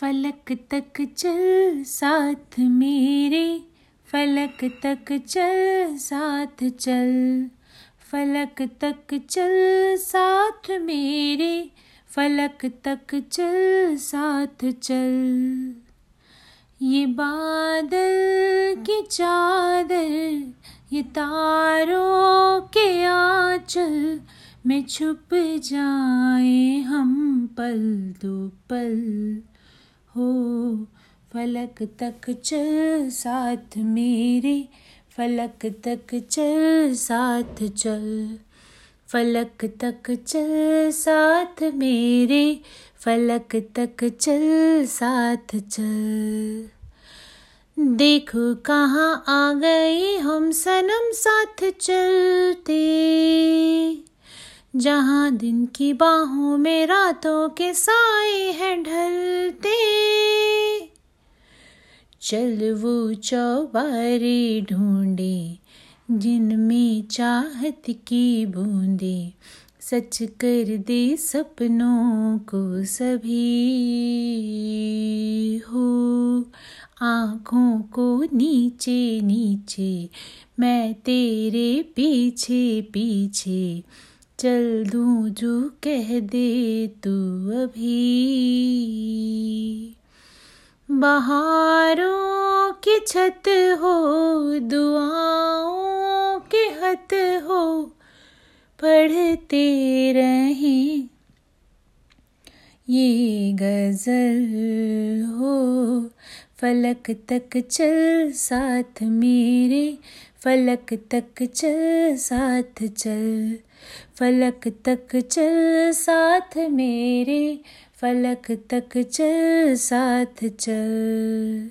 फलक तक चल साथ मेरे, फलक तक चल साथ चल, फलक तक चल साथ मेरे, फलक तक चल साथ चल। ये बादल की चादर, ये तारों के आंचल, में छुप जाए हम पल दो पल। हो, फलक तक चल साथ मेरे, फलक तक चल साथ चल, फलक तक चल साथ मेरे, फलक तक चल साथ चल। देखो कहाँ आ गए हम सनम साथ चलते। जहाँ दिन की बाहों में रातों के साए हैं ढलते। चल वो चौबारे ढूंढे, जिनमें चाहत की बूंदे। सच कर दे सपनों को सभी। हो, आँखों को नीचे नीचे, मैं तेरे पीछे पीछे। चल दूँ जो कह दे तू अभी। बहारों की छत हो, दुआओं के हत हो, पढ़ते रहें। ये गज़ल फलक तक चल साथ मेरे, फलक तक चल साथ चल। फलक तक चल साथ मेरे, फलक तक चल साथ चल।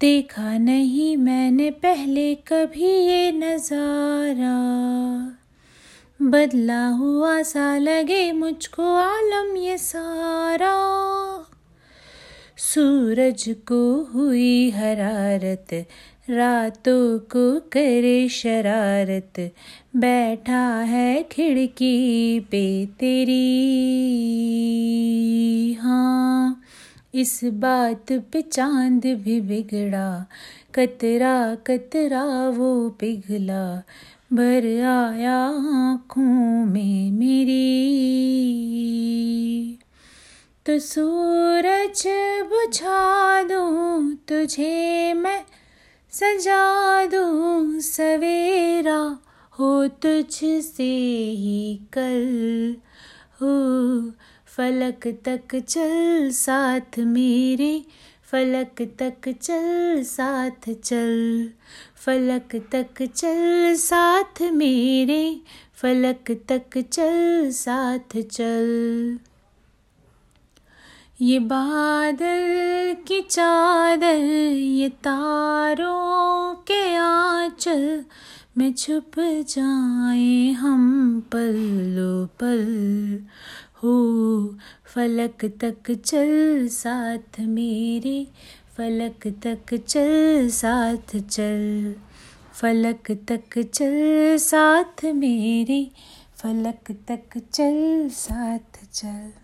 देखा नहीं मैंने पहले कभी ये नज़ारा। बदला हुआ सा लगे मुझको आलम ये सारा। सूरज को हुई हरारत, रातों को करे शरारत, बैठा है खिड़की पे तेरी। हाँ इस बात पे चाँद भी बिगड़ा, कतरा कतरा वो पिघला, भर आया आँखों में मेरी। तो सूरज बुझा दूँ तुझे मैं सजा दूँ सवेरा हो तुझसे ही कल। हो, फलक तक चल साथ मेरे, फलक तक चल साथ चल। फलक तक चल साथ मेरे, फलक तक चल साथ चल। ये बादल की चादर, ये तारों के आंचल, में छुप जाए हम पल्लो पल। हो, फलक तक चल साथ मेरे, फलक तक चल साथ चल। फलक तक चल साथ मेरे, फलक तक चल साथ चल।